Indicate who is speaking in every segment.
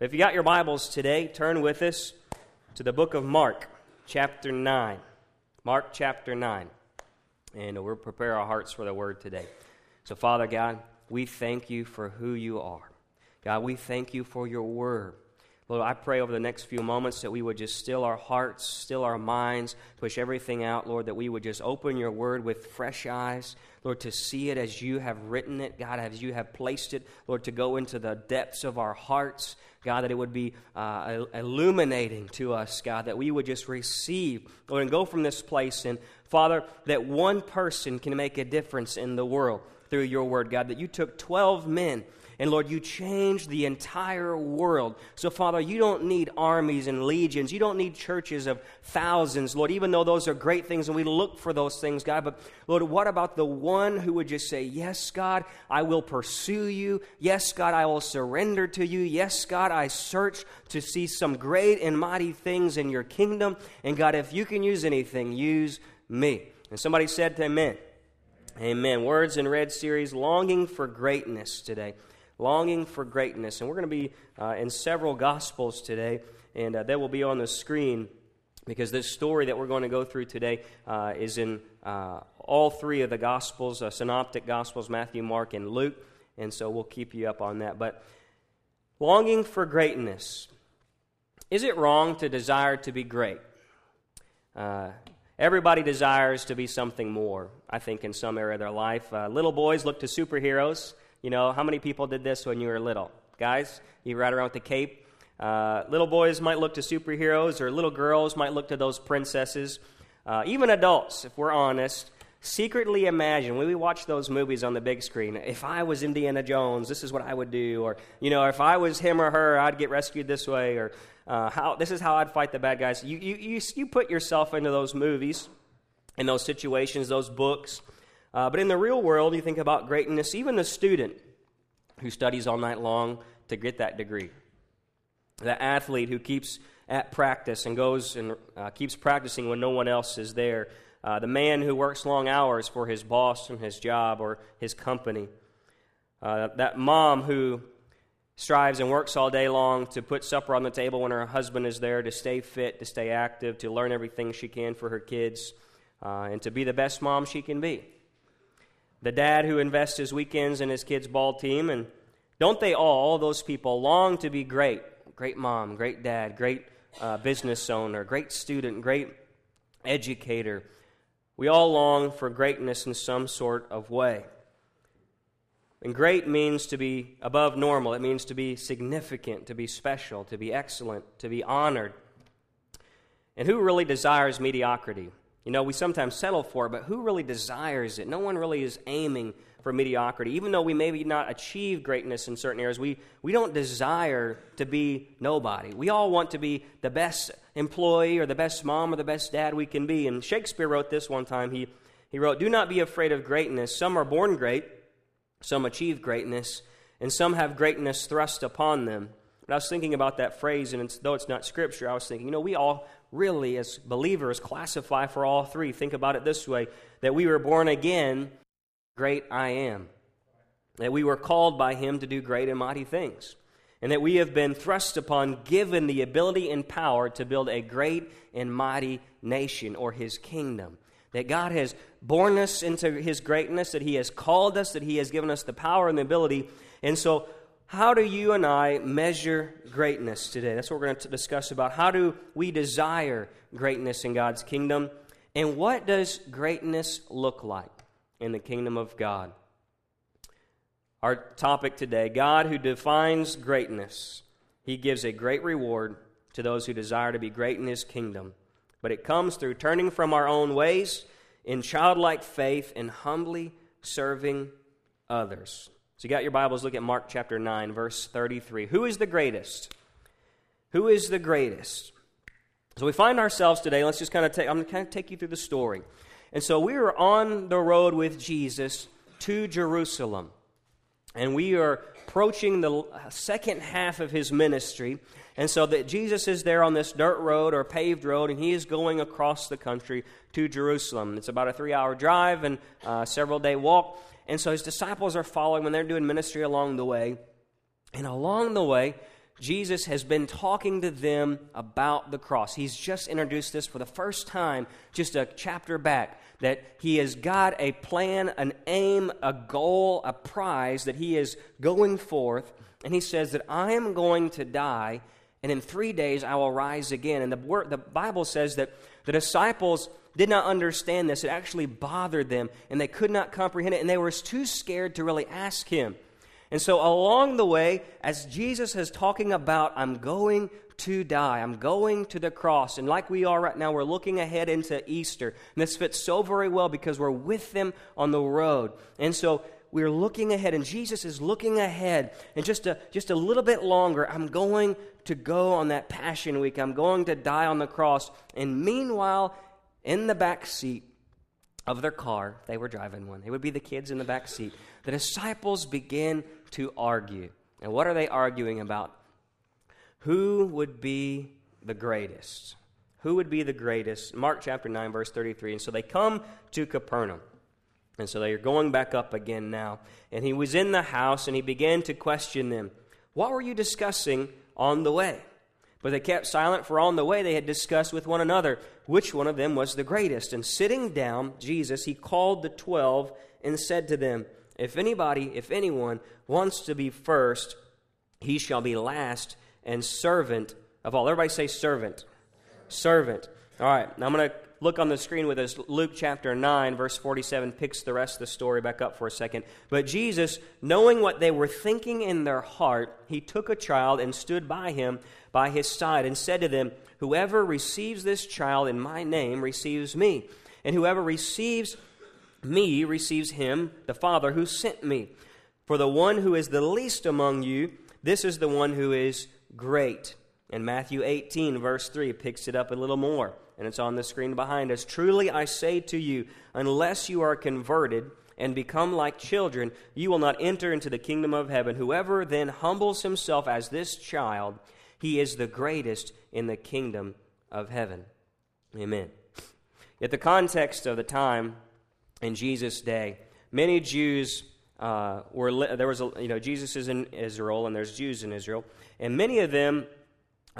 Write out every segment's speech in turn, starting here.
Speaker 1: If you got your Bibles today, turn with us to the book of Mark, chapter 9. Mark chapter 9. And we'll prepare our hearts for the word today. So, Father God, we thank you for who you are. God, we thank you for your word. Lord, I pray over the next few moments that we would just still our hearts, still our minds, push everything out, Lord, that we would just open your word with fresh eyes, Lord, to see it as you have written it, God, as you have placed it, Lord, to go into the depths of our hearts, God, that it would be uh, illuminating to us, God, that we would just receive, Lord, and go from this place. And Father, that one person can make a difference in the world through your word, God, that you took 12 men and Lord, you changed the entire world. So, Father, you don't need armies and legions. You don't need churches of thousands, Lord, even though those are great things and we look for those things, God. But, Lord, what about the one who would just say, Yes, God, I will pursue you. Yes, God, I will surrender to you. Yes, God, I search to see some great and mighty things in your kingdom. And, God, if you can use anything, use me. And somebody said, Amen. Amen. Words in Red series, longing for greatness today longing for greatness. And we're going to be uh, in several Gospels today, and uh, they will be on the screen because this story that we're going to go through today uh, is in uh, all three of the Gospels uh, Synoptic Gospels Matthew, Mark, and Luke. And so we'll keep you up on that. But longing for greatness. Is it wrong to desire to be great? Uh, everybody desires to be something more, I think, in some area of their life. little boys look to superheroes. You know, how many people did this when you were little? Guys, you ride around with the cape. Uh, little boys might look to superheroes, or little girls might look to those princesses. Uh, even adults, if we're honest, secretly imagine when we watch those movies on the big screen if i was indiana jones this is what i would do or you know if i was him or her i'd get rescued this way or uh, how this is how i'd fight the bad guys you, you, you, you put yourself into those movies in those situations those books uh, but in the real world, you think about greatness, even the student who studies all night long to get that degree, the athlete who keeps at practice and goes and uh, keeps practicing when no one else is there, uh, the man who works long hours for his boss and his job or his company, uh, that mom who strives and works all day long to put supper on the table when her husband is there, to stay fit, to stay active, to learn everything she can for her kids, uh, and to be the best mom she can be the dad who invests his weekends in his kid's ball team. And don't they all, all, those people, long to be great? Great mom, great dad, great uh, business owner, great student, great educator. We all long for greatness in some sort of way. And great means to be above normal. It means to be significant, to be special, to be excellent, to be honored. And who really desires mediocrity? You know, we sometimes settle for it, but who really desires it? No one really is aiming for mediocrity. Even though we maybe not achieve greatness in certain areas, we, we don't desire to be nobody. We all want to be the best employee or the best mom or the best dad we can be. And Shakespeare wrote this one time. He, he wrote, Do not be afraid of greatness. Some are born great, some achieve greatness, and some have greatness thrust upon them. I was thinking about that phrase, and it's, though it's not scripture, I was thinking, you know, we all really, as believers, classify for all three. Think about it this way that we were born again, great I am. That we were called by Him to do great and mighty things. And that we have been thrust upon, given the ability and power to build a great and mighty nation or His kingdom. That God has born us into His greatness, that He has called us, that He has given us the power and the ability. And so how do you and I measure greatness today? That's what we're going to discuss about. How do we desire greatness in God's kingdom? And what does greatness look like in the kingdom of God? Our topic today God who defines greatness. He gives a great reward to those who desire to be great in His kingdom. But it comes through turning from our own ways in childlike faith and humbly serving others. So you got your Bibles, look at Mark chapter 9, verse 33. Who is the greatest? Who is the greatest? So we find ourselves today, let's just kind of take, I'm going to kind of take you through the story. And so we are on the road with Jesus to Jerusalem. And we are approaching the second half of his ministry. And so that Jesus is there on this dirt road or paved road, and he is going across the country to Jerusalem. It's about a three hour drive and a several day walk. And so his disciples are following when they're doing ministry along the way. And along the way, Jesus has been talking to them about the cross. He's just introduced this for the first time, just a chapter back, that he has got a plan, an aim, a goal, a prize that he is going forth. And he says that I am going to die, and in three days I will rise again. And the, word, the Bible says that the disciples did not understand this. It actually bothered them, and they could not comprehend it, and they were too scared to really ask him. And so, along the way, as Jesus is talking about, I'm going to die, I'm going to the cross, and like we are right now, we're looking ahead into Easter. And this fits so very well because we're with them on the road. And so, we're looking ahead, and Jesus is looking ahead. And just a, just a little bit longer, I'm going to go on that Passion Week. I'm going to die on the cross. And meanwhile, in the back seat of their car, they were driving one. They would be the kids in the back seat. The disciples begin to argue. And what are they arguing about? Who would be the greatest? Who would be the greatest? Mark chapter 9, verse 33. And so they come to Capernaum. And so they are going back up again now. And he was in the house and he began to question them. What were you discussing on the way? But they kept silent, for on the way they had discussed with one another which one of them was the greatest. And sitting down, Jesus, he called the twelve and said to them, If anybody, if anyone wants to be first, he shall be last and servant of all. Everybody say servant. Servant. All right, now I'm going to look on the screen with us. Luke chapter 9, verse 47 picks the rest of the story back up for a second. But Jesus, knowing what they were thinking in their heart, he took a child and stood by him by his side and said to them, Whoever receives this child in my name receives me, and whoever receives me receives him, the Father who sent me. For the one who is the least among you, this is the one who is great. And Matthew 18, verse 3, picks it up a little more, and it's on the screen behind us. Truly I say to you, unless you are converted and become like children, you will not enter into the kingdom of heaven. Whoever then humbles himself as this child, he is the greatest in the kingdom of heaven. Amen. Yet the context of the time in Jesus' day, many Jews uh, were there was a, you know Jesus is in Israel and there's Jews in Israel, and many of them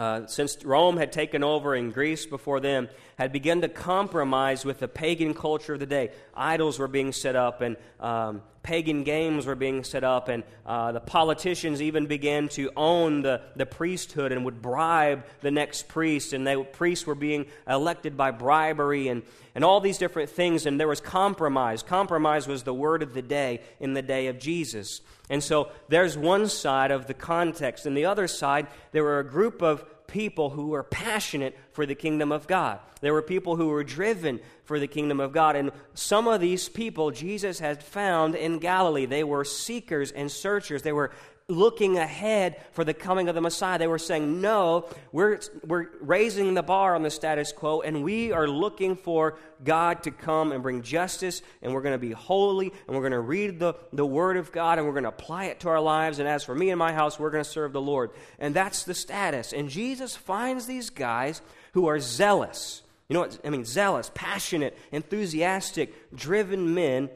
Speaker 1: uh, since Rome had taken over and Greece before them, had begun to compromise with the pagan culture of the day. Idols were being set up, and um, pagan games were being set up, and uh, the politicians even began to own the, the priesthood and would bribe the next priest, and they, priests were being elected by bribery, and, and all these different things, and there was compromise. Compromise was the word of the day in the day of Jesus. And so there's one side of the context. And the other side, there were a group of people who were passionate for the kingdom of God. There were people who were driven for the kingdom of God. And some of these people Jesus had found in Galilee. They were seekers and searchers. They were looking ahead for the coming of the Messiah. They were saying, No, we're, we're raising the bar on the status quo, and we are looking for God to come and bring justice, and we're going to be holy, and we're going to read the, the Word of God, and we're going to apply it to our lives. And as for me and my house, we're going to serve the Lord. And that's the status. And Jesus finds these guys who are zealous. You know what? I mean, zealous, passionate, enthusiastic, driven men,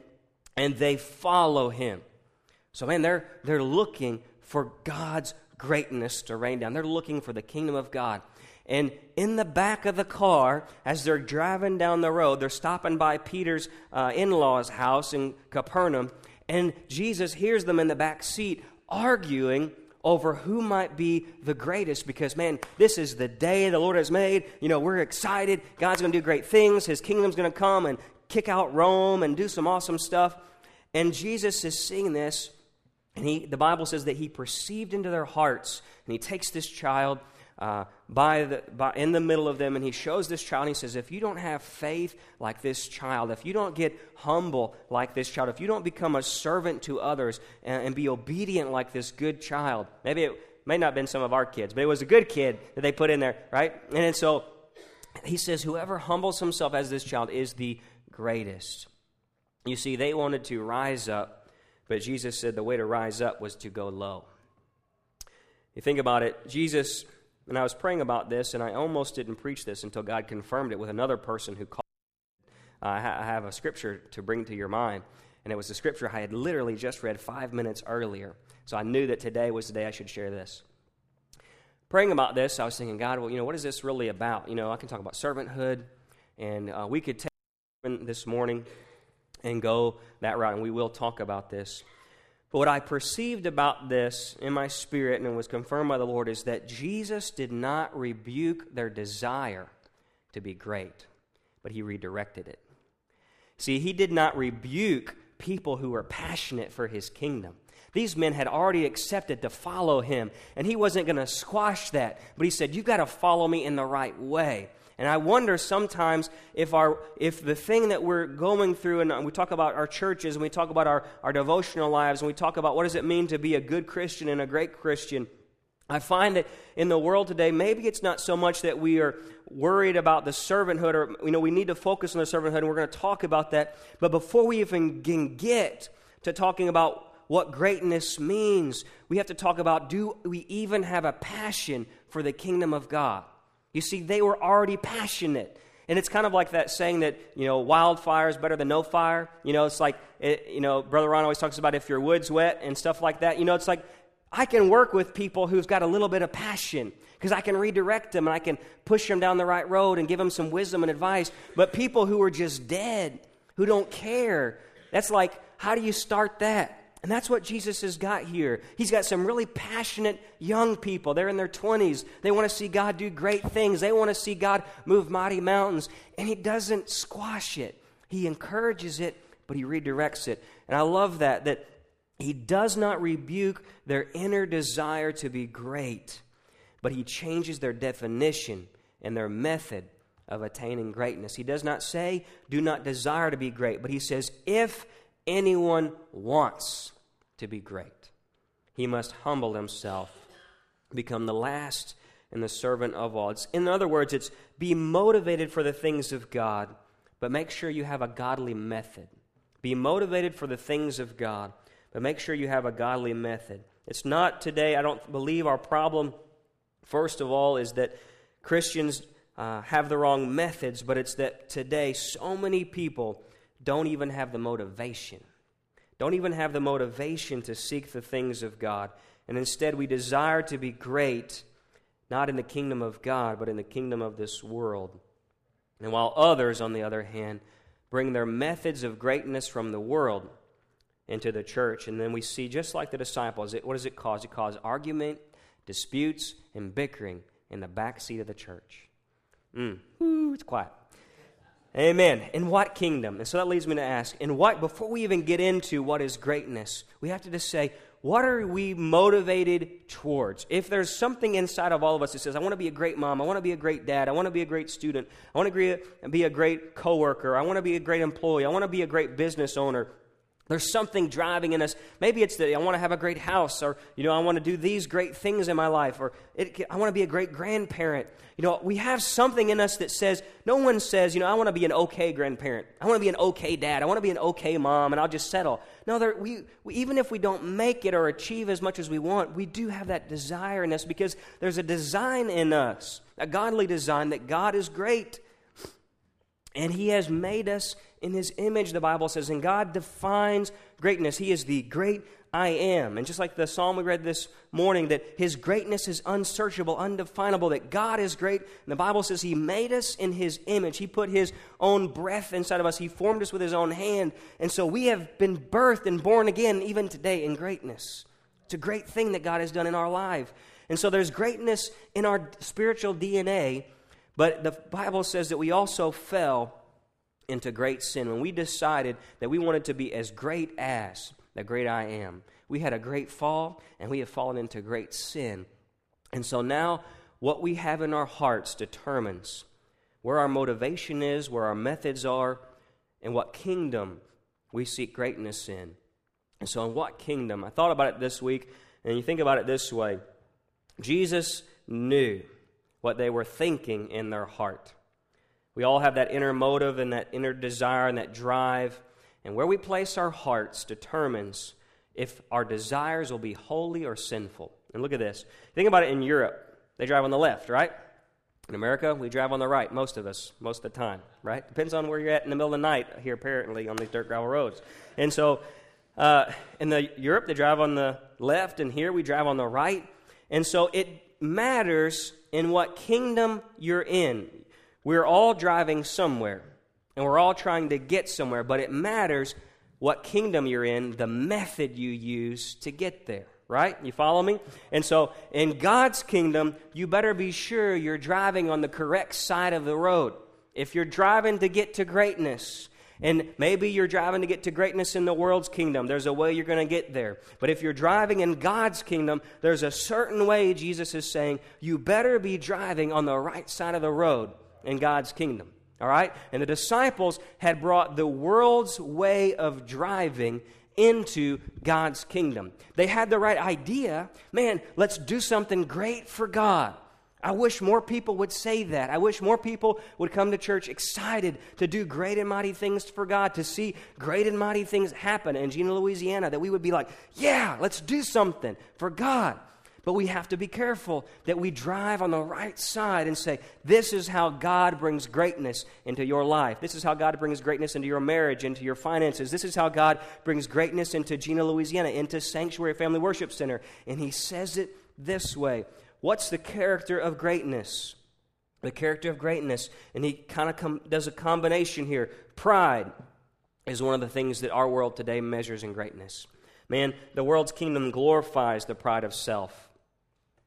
Speaker 1: and they follow him. So, man, they're, they're looking for God's greatness to rain down. They're looking for the kingdom of God. And in the back of the car, as they're driving down the road, they're stopping by Peter's uh, in law's house in Capernaum. And Jesus hears them in the back seat arguing over who might be the greatest because, man, this is the day the Lord has made. You know, we're excited. God's going to do great things. His kingdom's going to come and kick out Rome and do some awesome stuff. And Jesus is seeing this and he, the Bible says that he perceived into their hearts, and he takes this child uh, by the, by, in the middle of them, and he shows this child, and he says, If you don't have faith like this child, if you don't get humble like this child, if you don't become a servant to others and, and be obedient like this good child, maybe it may not have been some of our kids, but it was a good kid that they put in there, right? And so he says, Whoever humbles himself as this child is the greatest. You see, they wanted to rise up but Jesus said the way to rise up was to go low. You think about it, Jesus, and I was praying about this, and I almost didn't preach this until God confirmed it with another person who called. Uh, I have a scripture to bring to your mind, and it was the scripture I had literally just read five minutes earlier. So I knew that today was the day I should share this. praying about this, I was thinking, God, well, you know, what is this really about? You know, I can talk about servanthood, and uh, we could take this morning and go that route, and we will talk about this. But what I perceived about this in my spirit and it was confirmed by the Lord is that Jesus did not rebuke their desire to be great, but he redirected it. See, he did not rebuke people who were passionate for his kingdom. These men had already accepted to follow him, and he wasn't going to squash that. But he said, You've got to follow me in the right way. And I wonder sometimes if, our, if the thing that we're going through, and we talk about our churches, and we talk about our, our devotional lives, and we talk about what does it mean to be a good Christian and a great Christian, I find that in the world today, maybe it's not so much that we are worried about the servanthood, or, you know, we need to focus on the servanthood, and we're going to talk about that. But before we even can get to talking about what greatness means, we have to talk about do we even have a passion for the kingdom of God? You see, they were already passionate. And it's kind of like that saying that, you know, wildfire is better than no fire. You know, it's like, it, you know, Brother Ron always talks about if your wood's wet and stuff like that. You know, it's like I can work with people who've got a little bit of passion because I can redirect them and I can push them down the right road and give them some wisdom and advice. But people who are just dead, who don't care, that's like, how do you start that? And that's what Jesus has got here. He's got some really passionate young people. They're in their 20s. They want to see God do great things, they want to see God move mighty mountains. And He doesn't squash it, He encourages it, but He redirects it. And I love that, that He does not rebuke their inner desire to be great, but He changes their definition and their method of attaining greatness. He does not say, do not desire to be great, but He says, if anyone wants to be great. He must humble himself, become the last and the servant of all. It's, in other words, it's be motivated for the things of God, but make sure you have a godly method. Be motivated for the things of God, but make sure you have a godly method. It's not today, I don't believe our problem, first of all, is that Christians uh, have the wrong methods, but it's that today so many people don't even have the motivation don't even have the motivation to seek the things of God. And instead, we desire to be great, not in the kingdom of God, but in the kingdom of this world. And while others, on the other hand, bring their methods of greatness from the world into the church. And then we see, just like the disciples, it, what does it cause? It causes argument, disputes, and bickering in the back seat of the church. Mm. Ooh, it's quiet. Amen. In what kingdom? And so that leads me to ask, in what, before we even get into what is greatness, we have to just say, what are we motivated towards? If there's something inside of all of us that says, I want to be a great mom, I want to be a great dad, I want to be a great student, I want to be a great coworker, I want to be a great employee, I want to be a great business owner, there's something driving in us. Maybe it's that I want to have a great house, or you know, I want to do these great things in my life, or it, I want to be a great grandparent. You know, we have something in us that says, no one says, you know, I want to be an okay grandparent. I want to be an okay dad. I want to be an okay mom, and I'll just settle. No, there, we, we, even if we don't make it or achieve as much as we want, we do have that desire in us because there's a design in us, a godly design that God is great. And He has made us in His image, the Bible says. And God defines greatness. He is the great I am. And just like the psalm we read this morning, that His greatness is unsearchable, undefinable, that God is great. And the Bible says He made us in His image. He put His own breath inside of us, He formed us with His own hand. And so we have been birthed and born again, even today, in greatness. It's a great thing that God has done in our life. And so there's greatness in our spiritual DNA but the Bible says that we also fell into great sin when we decided that we wanted to be as great as the great I am. We had a great fall and we have fallen into great sin. And so now what we have in our hearts determines where our motivation is, where our methods are, and what kingdom we seek greatness in. And so, in what kingdom? I thought about it this week, and you think about it this way Jesus knew what they were thinking in their heart. We all have that inner motive and that inner desire and that drive. And where we place our hearts determines if our desires will be holy or sinful. And look at this. Think about it in Europe. They drive on the left, right? In America, we drive on the right, most of us, most of the time, right? Depends on where you're at in the middle of the night here, apparently, on these dirt gravel roads. And so uh, in the Europe, they drive on the left, and here we drive on the right. And so it matters in what kingdom you're in. We're all driving somewhere, and we're all trying to get somewhere, but it matters what kingdom you're in, the method you use to get there right? You follow me? And so, in God's kingdom, you better be sure you're driving on the correct side of the road. If you're driving to get to greatness, and maybe you're driving to get to greatness in the world's kingdom. There's a way you're going to get there. But if you're driving in God's kingdom, there's a certain way Jesus is saying you better be driving on the right side of the road in God's kingdom. All right? And the disciples had brought the world's way of driving into God's kingdom. They had the right idea. Man, let's do something great for God. I wish more people would say that. I wish more people would come to church excited to do great and mighty things for God, to see great and mighty things happen in Jena, Louisiana, that we would be like, yeah, let's do something for God. But we have to be careful that we drive on the right side and say, This is how God brings greatness into your life. This is how God brings greatness into your marriage, into your finances. This is how God brings greatness into Jena, Louisiana, into Sanctuary Family Worship Center. And He says it this way What's the character of greatness? The character of greatness. And he kind of com- does a combination here. Pride is one of the things that our world today measures in greatness. Man, the world's kingdom glorifies the pride of self.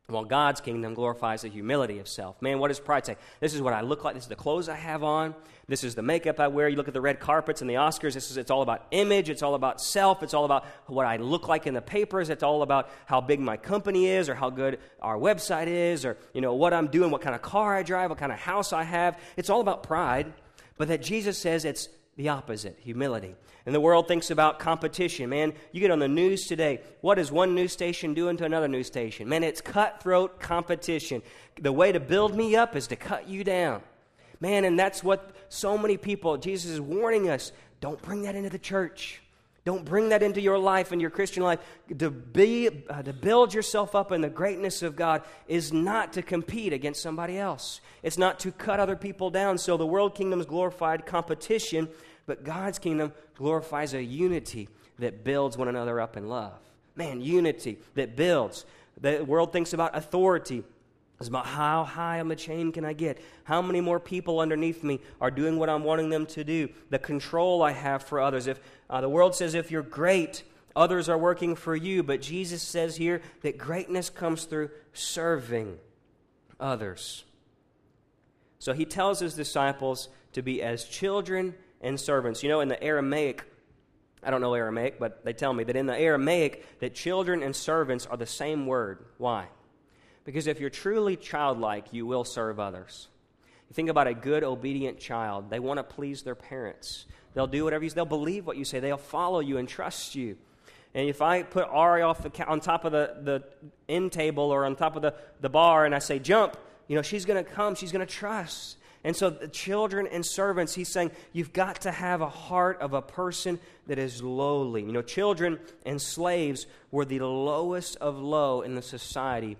Speaker 1: While God's kingdom glorifies the humility of self. Man, what does pride say? This is what I look like. This is the clothes I have on. This is the makeup I wear. You look at the red carpets and the Oscars. This is, it's all about image. It's all about self. It's all about what I look like in the papers. It's all about how big my company is or how good our website is or, you know, what I'm doing, what kind of car I drive, what kind of house I have. It's all about pride. But that Jesus says it's the opposite humility. And the world thinks about competition. Man, you get on the news today. What is one news station doing to another news station? Man, it's cutthroat competition. The way to build me up is to cut you down. Man, and that's what so many people, Jesus is warning us don't bring that into the church. Don't bring that into your life and your Christian life. To, be, uh, to build yourself up in the greatness of God is not to compete against somebody else. It's not to cut other people down. So the world kingdom's glorified competition, but God's kingdom glorifies a unity that builds one another up in love. Man, unity that builds. The world thinks about authority. It's about how high on the chain can I get? How many more people underneath me are doing what I'm wanting them to do? The control I have for others. If uh, the world says if you're great, others are working for you, but Jesus says here that greatness comes through serving others. So he tells his disciples to be as children and servants. You know, in the Aramaic, I don't know Aramaic, but they tell me that in the Aramaic that children and servants are the same word. Why? Because if you're truly childlike, you will serve others. You think about a good, obedient child. They want to please their parents. They'll do whatever you say. They'll believe what you say. They'll follow you and trust you. And if I put Ari off the, on top of the, the end table or on top of the, the bar and I say, jump, you know, she's going to come. She's going to trust. And so, the children and servants, he's saying, you've got to have a heart of a person that is lowly. You know, children and slaves were the lowest of low in the society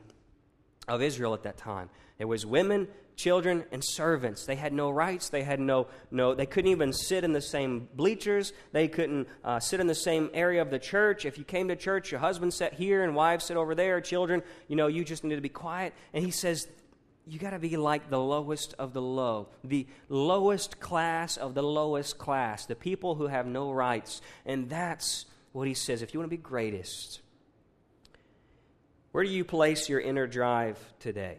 Speaker 1: of Israel at that time. It was women, children, and servants. They had no rights. They had no, no they couldn't even sit in the same bleachers. They couldn't uh, sit in the same area of the church. If you came to church, your husband sat here and wives sit over there, children, you know, you just need to be quiet. And he says, you got to be like the lowest of the low, the lowest class of the lowest class, the people who have no rights. And that's what he says. If you want to be greatest, where do you place your inner drive today?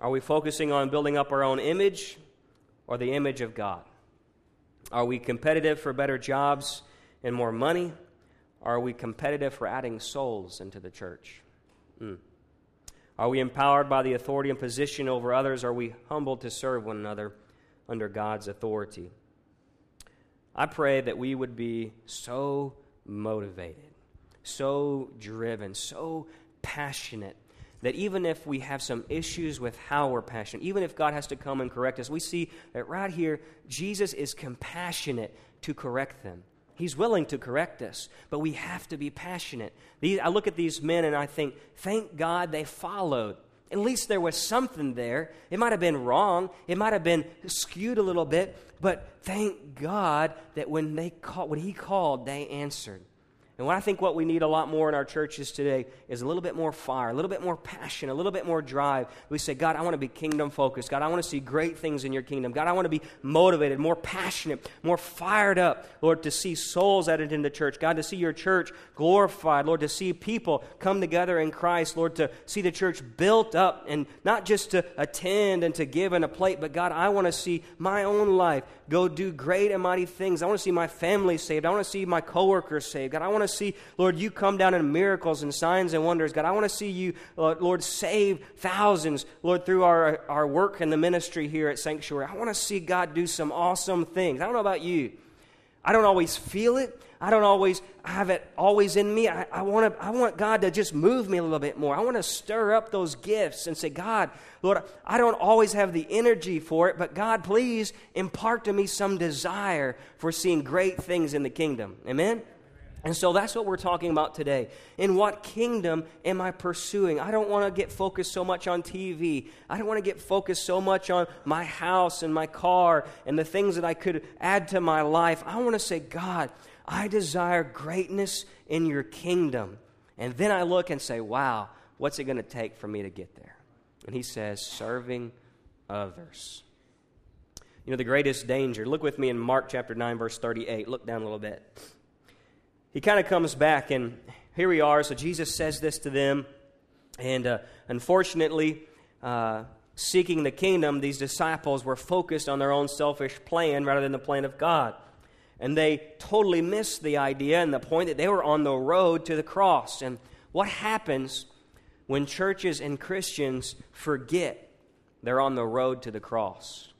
Speaker 1: Are we focusing on building up our own image or the image of God? Are we competitive for better jobs and more money? Are we competitive for adding souls into the church? Mm. Are we empowered by the authority and position over others? Are we humbled to serve one another under God's authority? I pray that we would be so motivated, so driven, so passionate that even if we have some issues with how we're passionate, even if God has to come and correct us, we see that right here, Jesus is compassionate to correct them. He's willing to correct us, but we have to be passionate. These, I look at these men and I think, thank God they followed. At least there was something there. It might have been wrong, it might have been skewed a little bit, but thank God that when, they call, when He called, they answered. And what I think what we need a lot more in our churches today is a little bit more fire, a little bit more passion, a little bit more drive. We say, God, I want to be kingdom focused. God, I want to see great things in your kingdom. God, I want to be motivated, more passionate, more fired up, Lord, to see souls added into church. God, to see your church glorified. Lord, to see people come together in Christ. Lord, to see the church built up and not just to attend and to give in a plate, but God, I want to see my own life go do great and mighty things. I want to see my family saved. I want to see my coworkers saved. God, I want to see, Lord, you come down in miracles and signs and wonders. God, I want to see you, uh, Lord, save thousands, Lord, through our, our work and the ministry here at Sanctuary. I want to see God do some awesome things. I don't know about you. I don't always feel it. I don't always have it always in me. I, I, want I want God to just move me a little bit more. I want to stir up those gifts and say, God, Lord, I don't always have the energy for it, but God, please impart to me some desire for seeing great things in the kingdom. Amen? And so that's what we're talking about today. In what kingdom am I pursuing? I don't want to get focused so much on TV. I don't want to get focused so much on my house and my car and the things that I could add to my life. I want to say, God, I desire greatness in your kingdom. And then I look and say, wow, what's it going to take for me to get there? And he says, serving others. You know, the greatest danger. Look with me in Mark chapter 9, verse 38. Look down a little bit. He kind of comes back, and here we are. So Jesus says this to them. And uh, unfortunately, uh, seeking the kingdom, these disciples were focused on their own selfish plan rather than the plan of God. And they totally missed the idea and the point that they were on the road to the cross. And what happens when churches and Christians forget they're on the road to the cross?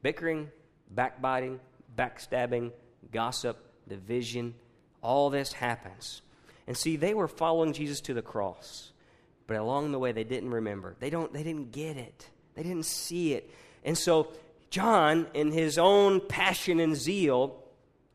Speaker 1: Bickering, backbiting, backstabbing, gossip, division, all this happens. And see, they were following Jesus to the cross. But along the way they didn't remember. They don't they didn't get it. They didn't see it. And so John, in his own passion and zeal,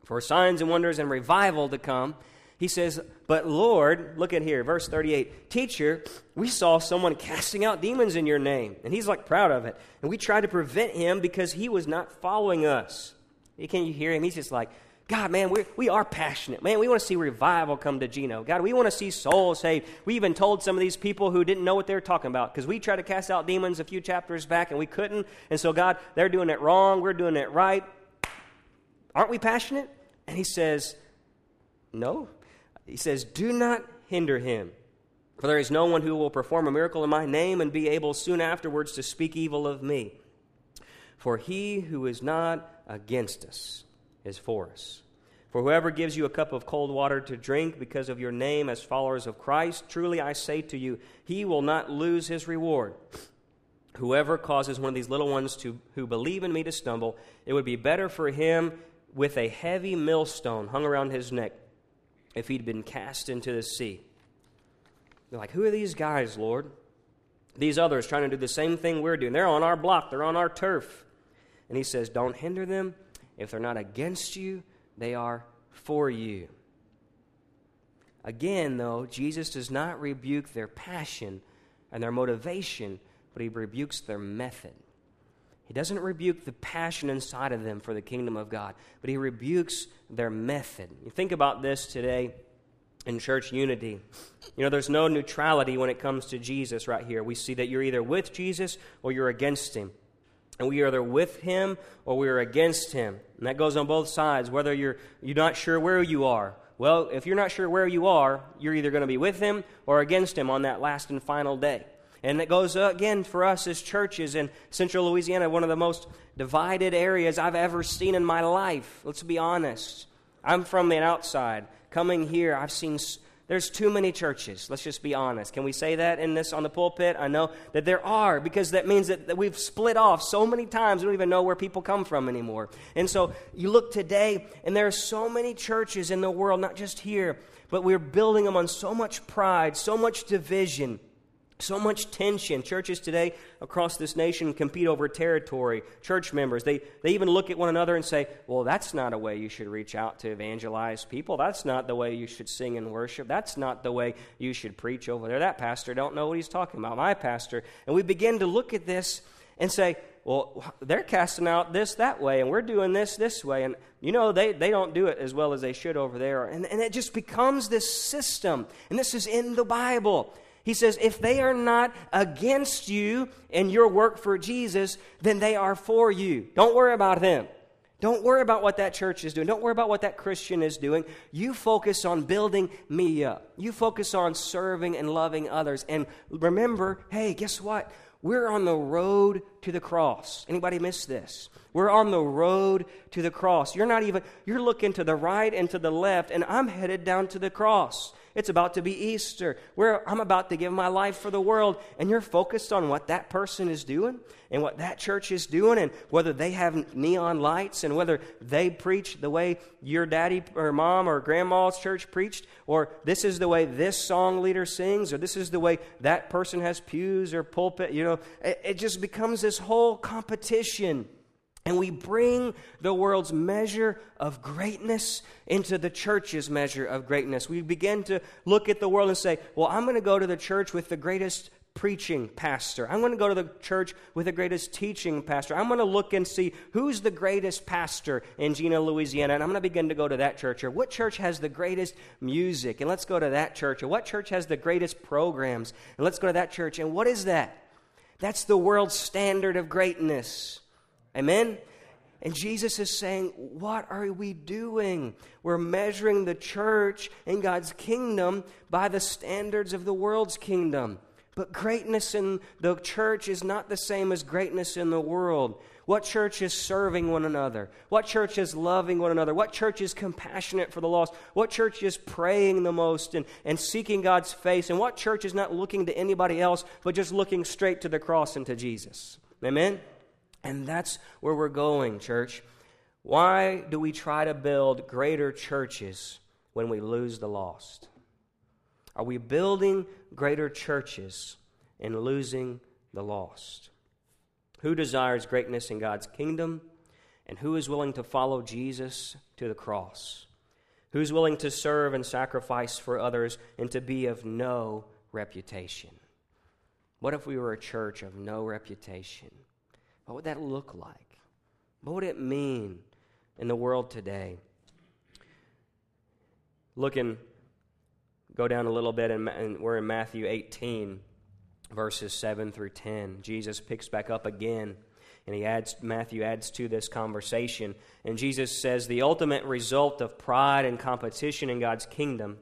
Speaker 1: for signs and wonders and revival to come. He says, But Lord, look at here, verse 38 Teacher, we saw someone casting out demons in your name. And he's like proud of it. And we tried to prevent him because he was not following us. Can you hear him? He's just like, God, man, we're, we are passionate. Man, we want to see revival come to Jena. God, we want to see souls saved. We even told some of these people who didn't know what they were talking about because we tried to cast out demons a few chapters back and we couldn't. And so, God, they're doing it wrong. We're doing it right. Aren't we passionate? And he says, No. He says, Do not hinder him. For there is no one who will perform a miracle in my name and be able soon afterwards to speak evil of me. For he who is not against us is for us. For whoever gives you a cup of cold water to drink because of your name as followers of Christ, truly I say to you, he will not lose his reward. Whoever causes one of these little ones to, who believe in me to stumble, it would be better for him with a heavy millstone hung around his neck if he'd been cast into the sea. They're like, Who are these guys, Lord? These others trying to do the same thing we're doing. They're on our block, they're on our turf. And he says, Don't hinder them. If they're not against you, they are for you. Again, though, Jesus does not rebuke their passion and their motivation, but he rebukes their method. He doesn't rebuke the passion inside of them for the kingdom of God, but he rebukes their method. You think about this today in church unity. You know, there's no neutrality when it comes to Jesus right here. We see that you're either with Jesus or you're against him. And we are either with him or we are against him. And that goes on both sides, whether you're, you're not sure where you are. Well, if you're not sure where you are, you're either going to be with him or against him on that last and final day. And it goes uh, again for us as churches in central Louisiana, one of the most divided areas I've ever seen in my life. Let's be honest. I'm from the outside. Coming here, I've seen there's too many churches. Let's just be honest. Can we say that in this on the pulpit? I know that there are because that means that, that we've split off so many times we don't even know where people come from anymore. And so you look today, and there are so many churches in the world, not just here, but we're building them on so much pride, so much division. So much tension. Churches today across this nation compete over territory. Church members, they, they even look at one another and say, well, that's not a way you should reach out to evangelize people. That's not the way you should sing and worship. That's not the way you should preach over there. That pastor don't know what he's talking about. My pastor. And we begin to look at this and say, well, they're casting out this that way, and we're doing this this way. And, you know, they, they don't do it as well as they should over there. And, and it just becomes this system. And this is in the Bible. He says, if they are not against you in your work for Jesus, then they are for you. Don't worry about them. Don't worry about what that church is doing. Don't worry about what that Christian is doing. You focus on building me up. You focus on serving and loving others. And remember, hey, guess what? We're on the road to the cross. Anybody miss this? We're on the road to the cross. You're not even, you're looking to the right and to the left, and I'm headed down to the cross. It's about to be Easter, where I'm about to give my life for the world, and you're focused on what that person is doing and what that church is doing, and whether they have neon lights and whether they preach the way your daddy or mom or grandma's church preached, or this is the way this song leader sings, or this is the way that person has pews or pulpit. You know, it, it just becomes this whole competition. And we bring the world's measure of greatness into the church's measure of greatness. We begin to look at the world and say, well, I'm going to go to the church with the greatest preaching pastor. I'm going to go to the church with the greatest teaching pastor. I'm going to look and see who's the greatest pastor in Jena, Louisiana, and I'm going to begin to go to that church. Or what church has the greatest music? And let's go to that church. Or what church has the greatest programs? And let's go to that church. And what is that? That's the world's standard of greatness. Amen? And Jesus is saying, What are we doing? We're measuring the church in God's kingdom by the standards of the world's kingdom. But greatness in the church is not the same as greatness in the world. What church is serving one another? What church is loving one another? What church is compassionate for the lost? What church is praying the most and, and seeking God's face? And what church is not looking to anybody else, but just looking straight to the cross and to Jesus? Amen? And that's where we're going, church. Why do we try to build greater churches when we lose the lost? Are we building greater churches and losing the lost? Who desires greatness in God's kingdom? And who is willing to follow Jesus to the cross? Who's willing to serve and sacrifice for others and to be of no reputation? What if we were a church of no reputation? What would that look like? What would it mean in the world today? Looking, go down a little bit, and, and we're in Matthew 18, verses 7 through 10. Jesus picks back up again and he adds matthew adds to this conversation and jesus says the ultimate result of pride and competition in god's kingdom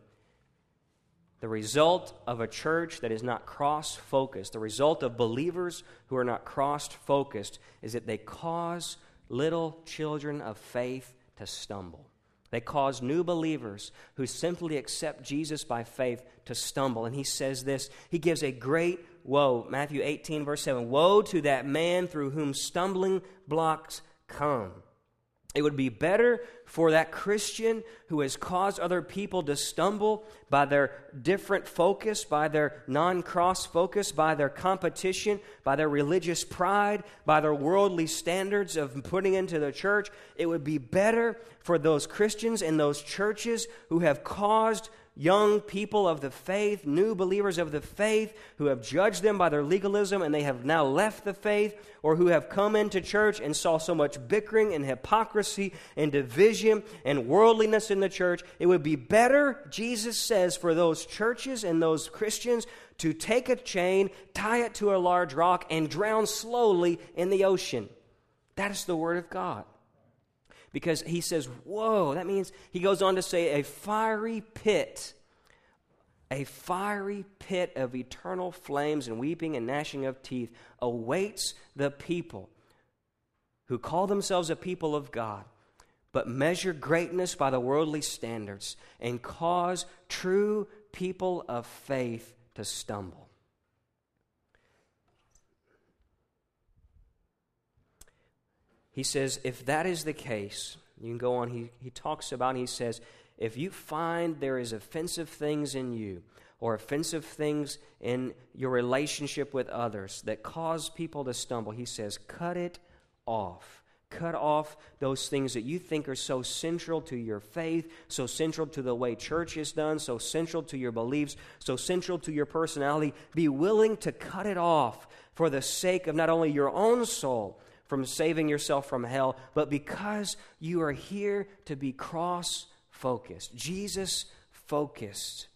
Speaker 1: the result of a church that is not cross focused, the result of believers who are not cross focused, is that they cause little children of faith to stumble. They cause new believers who simply accept Jesus by faith to stumble. And he says this He gives a great woe. Matthew 18, verse 7 Woe to that man through whom stumbling blocks come. It would be better for that Christian who has caused other people to stumble by their different focus, by their non cross focus, by their competition, by their religious pride, by their worldly standards of putting into the church. It would be better for those Christians and those churches who have caused young people of the faith, new believers of the faith, who have judged them by their legalism and they have now left the faith, or who have come into church and saw so much bickering and hypocrisy and division and worldliness in the church. It would be better, Jesus says, for those churches and those Christians to take a chain, tie it to a large rock, and drown slowly in the ocean. That is the Word of God because he says, Whoa, that means he goes on to say, a fiery pit, a fiery pit of eternal flames and weeping and gnashing of teeth awaits the people who call themselves a people of God, but measure greatness by the worldly standards and cause true people of faith to stumble. He says, if that is the case, you can go on, he, he talks about, he says, if you find there is offensive things in you or offensive things in your relationship with others that cause people to stumble, he says, cut it off. Cut off those things that you think are so central to your faith, so central to the way church is done, so central to your beliefs, so central to your personality. Be willing to cut it off for the sake of not only your own soul, from saving yourself from hell, but because you are here to be cross focused, Jesus focused.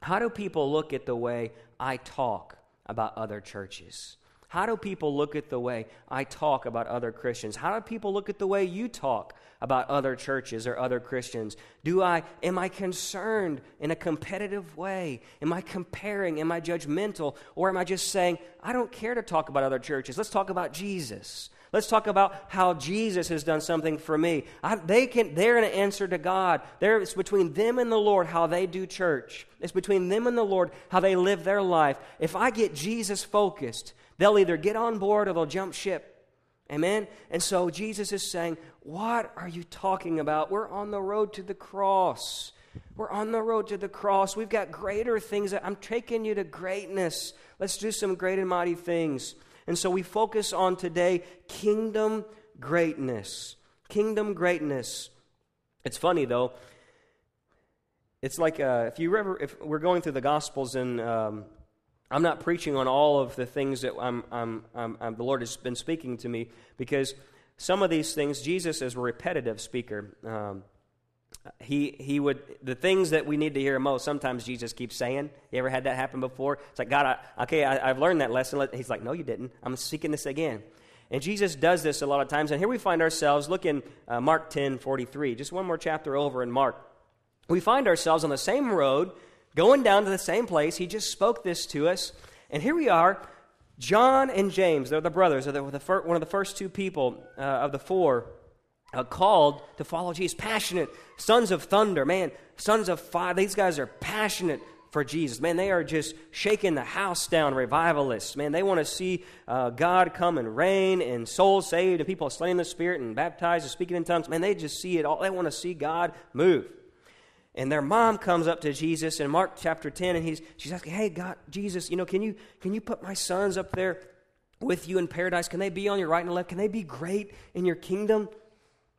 Speaker 1: How do people look at the way I talk about other churches? How do people look at the way I talk about other Christians? How do people look at the way you talk about other churches or other Christians? Do I am I concerned in a competitive way? Am I comparing? Am I judgmental? Or am I just saying, I don't care to talk about other churches. Let's talk about Jesus. Let's talk about how Jesus has done something for me. I, they can, they're an answer to God. They're, it's between them and the Lord how they do church. It's between them and the Lord how they live their life. If I get Jesus focused, They'll either get on board or they'll jump ship. Amen? And so Jesus is saying, What are you talking about? We're on the road to the cross. We're on the road to the cross. We've got greater things. I'm taking you to greatness. Let's do some great and mighty things. And so we focus on today kingdom greatness. Kingdom greatness. It's funny though. It's like uh, if you ever, if we're going through the Gospels and um, I'm not preaching on all of the things that I'm, I'm, I'm, the Lord has been speaking to me because some of these things, Jesus is a repetitive speaker. Um, he, he would, the things that we need to hear most, sometimes Jesus keeps saying. You ever had that happen before? It's like, God, I, okay, I, have learned that lesson. He's like, no, you didn't. I'm seeking this again. And Jesus does this a lot of times. And here we find ourselves, look in uh, Mark 10 43, just one more chapter over in Mark. We find ourselves on the same road going down to the same place. He just spoke this to us. And here we are. John and James, they're the brothers, they're the, the one of the first two people uh, of the four uh, called to follow Jesus. Passionate, sons of thunder, man, sons of fire. These guys are passionate for Jesus. Man, they are just shaking the house down, revivalists. Man, they want to see uh, God come and reign and souls saved and people slain in the Spirit and baptized and speaking in tongues. Man, they just see it all. They want to see God move. And their mom comes up to Jesus in Mark chapter 10 and he's, she's asking, Hey, God, Jesus, you know, can you, can you put my sons up there with you in paradise? Can they be on your right and left? Can they be great in your kingdom?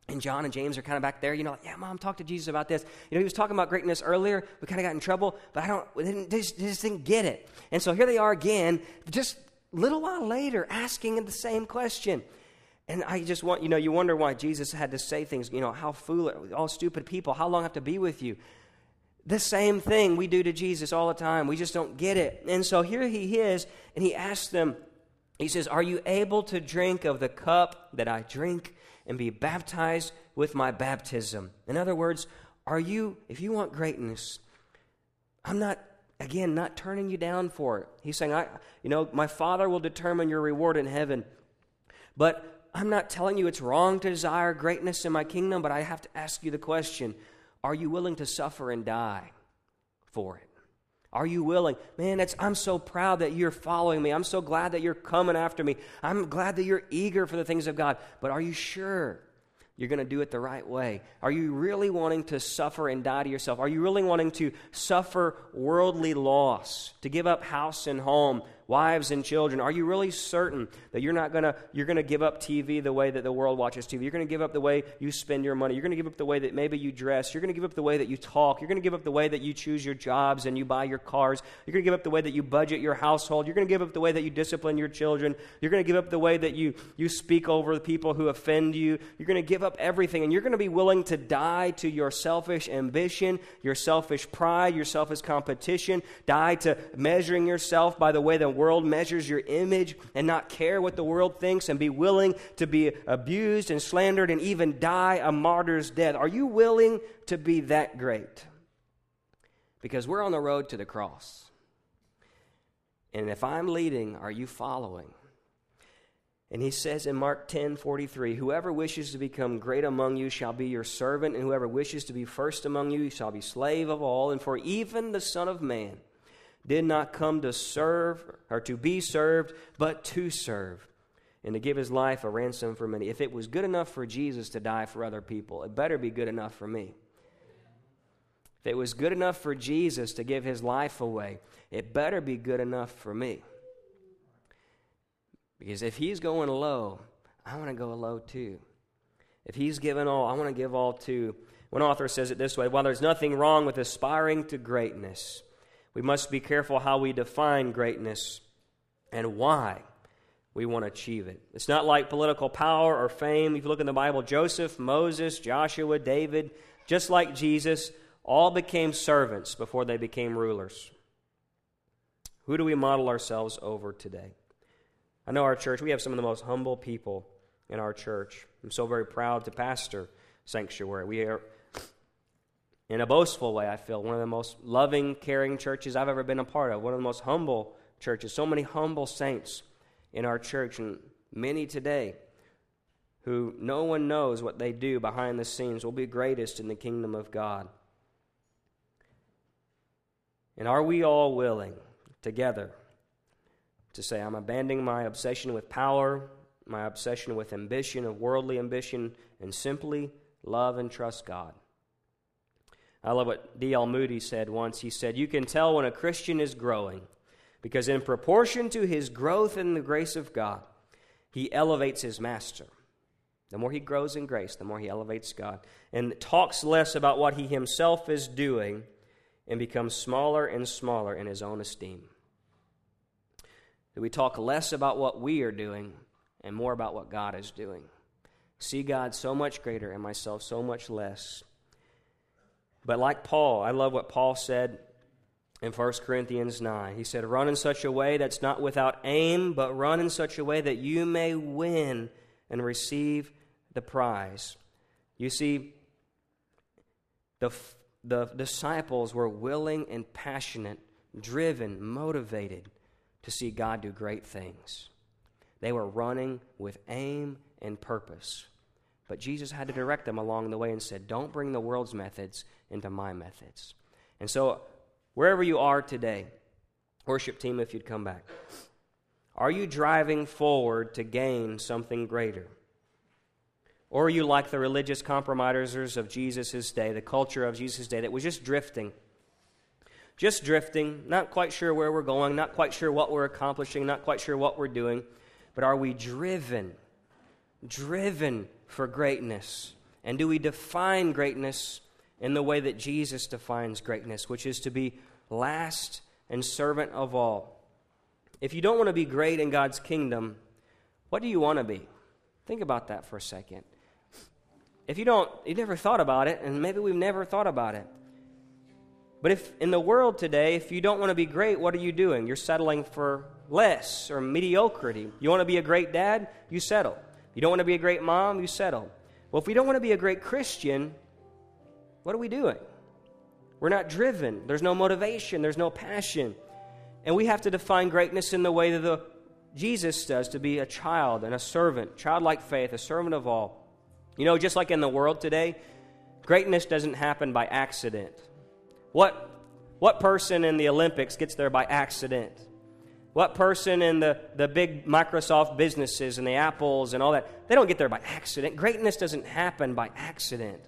Speaker 1: And John and James are kind of back there, you know, like, yeah, mom, talk to Jesus about this. You know, he was talking about greatness earlier. We kind of got in trouble, but I don't, we didn't, they just, they just didn't get it. And so here they are again, just a little while later, asking the same question. And I just want, you know, you wonder why Jesus had to say things, you know, how foolish, all stupid people, how long I have to be with you? The same thing we do to Jesus all the time. We just don't get it. And so here he is, and he asks them, he says, Are you able to drink of the cup that I drink and be baptized with my baptism? In other words, are you, if you want greatness, I'm not, again, not turning you down for it. He's saying, I, you know, my Father will determine your reward in heaven. But I'm not telling you it's wrong to desire greatness in my kingdom, but I have to ask you the question are you willing to suffer and die for it? Are you willing? Man, I'm so proud that you're following me. I'm so glad that you're coming after me. I'm glad that you're eager for the things of God. But are you sure you're going to do it the right way? Are you really wanting to suffer and die to yourself? Are you really wanting to suffer worldly loss, to give up house and home, wives and children, are you really certain that you're not to you're to give up TV the way that the world watches TV? You're to give up the way you spend your money. You're to give up the way that maybe you dress. You're to give up the way that you talk. You're to give up the way that you choose your jobs and you buy your cars. You're to give up the way that you budget your household. You're to give up the way that you discipline your children. You're to give up the way that you you speak over the people who offend you. You're to give up everything and you're to be willing to die to your selfish ambition, your selfish pride, your selfish competition, die to measuring yourself by the way the world measures your image and not care what the world thinks and be willing to be abused and slandered and even die a martyr's death? Are you willing to be that great? Because we're on the road to the cross. And if I'm leading, are you following? And he says in Mark 10 43, Whoever wishes to become great among you shall be your servant, and whoever wishes to be first among you shall be slave of all. And for even the Son of Man did not come to serve or to be served, but to serve and to give his life a ransom for many. If it was good enough for Jesus to die for other people, it better be good enough for me. If it was good enough for Jesus to give his life away, it better be good enough for me. Because if he's going low, I want to go low too. If he's given all, I want to give all too. One author says it this way While there's nothing wrong with aspiring to greatness, we must be careful how we define greatness and why we want to achieve it. It's not like political power or fame. If you look in the Bible, Joseph, Moses, Joshua, David, just like Jesus, all became servants before they became rulers. Who do we model ourselves over today? I know our church, we have some of the most humble people in our church. I'm so very proud to pastor Sanctuary. We are, in a boastful way, I feel, one of the most loving, caring churches I've ever been a part of, one of the most humble churches. So many humble saints in our church, and many today who no one knows what they do behind the scenes will be greatest in the kingdom of God. And are we all willing together to say, I'm abandoning my obsession with power, my obsession with ambition, of worldly ambition, and simply love and trust God? I love what D.L. Moody said once. He said, You can tell when a Christian is growing because in proportion to his growth in the grace of God, he elevates his master. The more he grows in grace, the more he elevates God and talks less about what he himself is doing and becomes smaller and smaller in his own esteem. That we talk less about what we are doing and more about what God is doing. See God so much greater and myself so much less. But like Paul, I love what Paul said in 1 Corinthians 9. He said, Run in such a way that's not without aim, but run in such a way that you may win and receive the prize. You see, the, the disciples were willing and passionate, driven, motivated to see God do great things. They were running with aim and purpose. But Jesus had to direct them along the way and said, Don't bring the world's methods into my methods. And so wherever you are today, worship team, if you'd come back, are you driving forward to gain something greater? Or are you like the religious compromisers of Jesus' day, the culture of Jesus' day that was just drifting? Just drifting, not quite sure where we're going, not quite sure what we're accomplishing, not quite sure what we're doing, but are we driven, driven for greatness? And do we define greatness in the way that Jesus defines greatness, which is to be last and servant of all. If you don't want to be great in God's kingdom, what do you want to be? Think about that for a second. If you don't, you never thought about it, and maybe we've never thought about it. But if in the world today, if you don't want to be great, what are you doing? You're settling for less or mediocrity. You want to be a great dad? You settle. You don't want to be a great mom? You settle. Well, if we don't want to be a great Christian, what are we doing? We're not driven. There's no motivation. There's no passion. And we have to define greatness in the way that the, Jesus does to be a child and a servant, childlike faith, a servant of all. You know, just like in the world today, greatness doesn't happen by accident. What, what person in the Olympics gets there by accident? What person in the, the big Microsoft businesses and the Apples and all that, they don't get there by accident. Greatness doesn't happen by accident.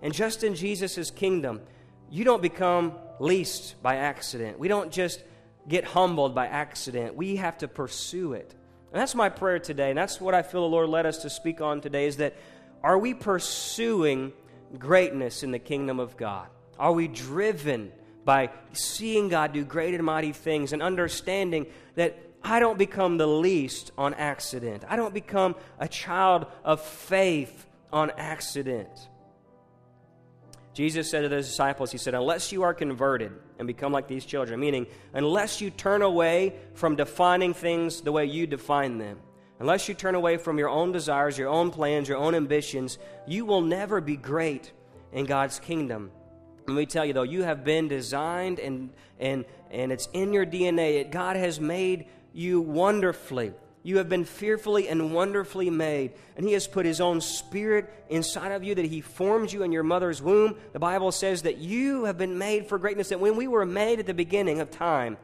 Speaker 1: And just in Jesus' kingdom, you don't become least by accident. We don't just get humbled by accident. We have to pursue it. And that's my prayer today. And that's what I feel the Lord led us to speak on today is that are we pursuing greatness in the kingdom of God? Are we driven by seeing God do great and mighty things and understanding that I don't become the least on accident? I don't become a child of faith on accident. Jesus said to the disciples, He said, Unless you are converted and become like these children, meaning, unless you turn away from defining things the way you define them, unless you turn away from your own desires, your own plans, your own ambitions, you will never be great in God's kingdom. Let me tell you, though, you have been designed and, and, and it's in your DNA. God has made you wonderfully. You have been fearfully and wonderfully made, and He has put His own Spirit inside of you that He formed you in your mother's womb. The Bible says that you have been made for greatness, that when we were made at the beginning of time,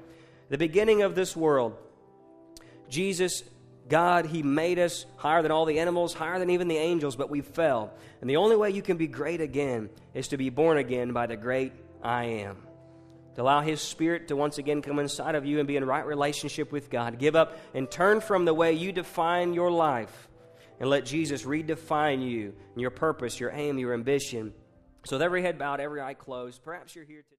Speaker 1: the beginning of this world, Jesus, God, He made us higher than all the animals, higher than even the angels, but we fell. And the only way you can be great again is to be born again by the great I am to allow His Spirit to once again come inside of you and be in right relationship with God. Give up and turn from the way you define your life and let Jesus redefine you and your purpose, your aim, your ambition. So, with every head bowed, every eye closed, perhaps you're here today.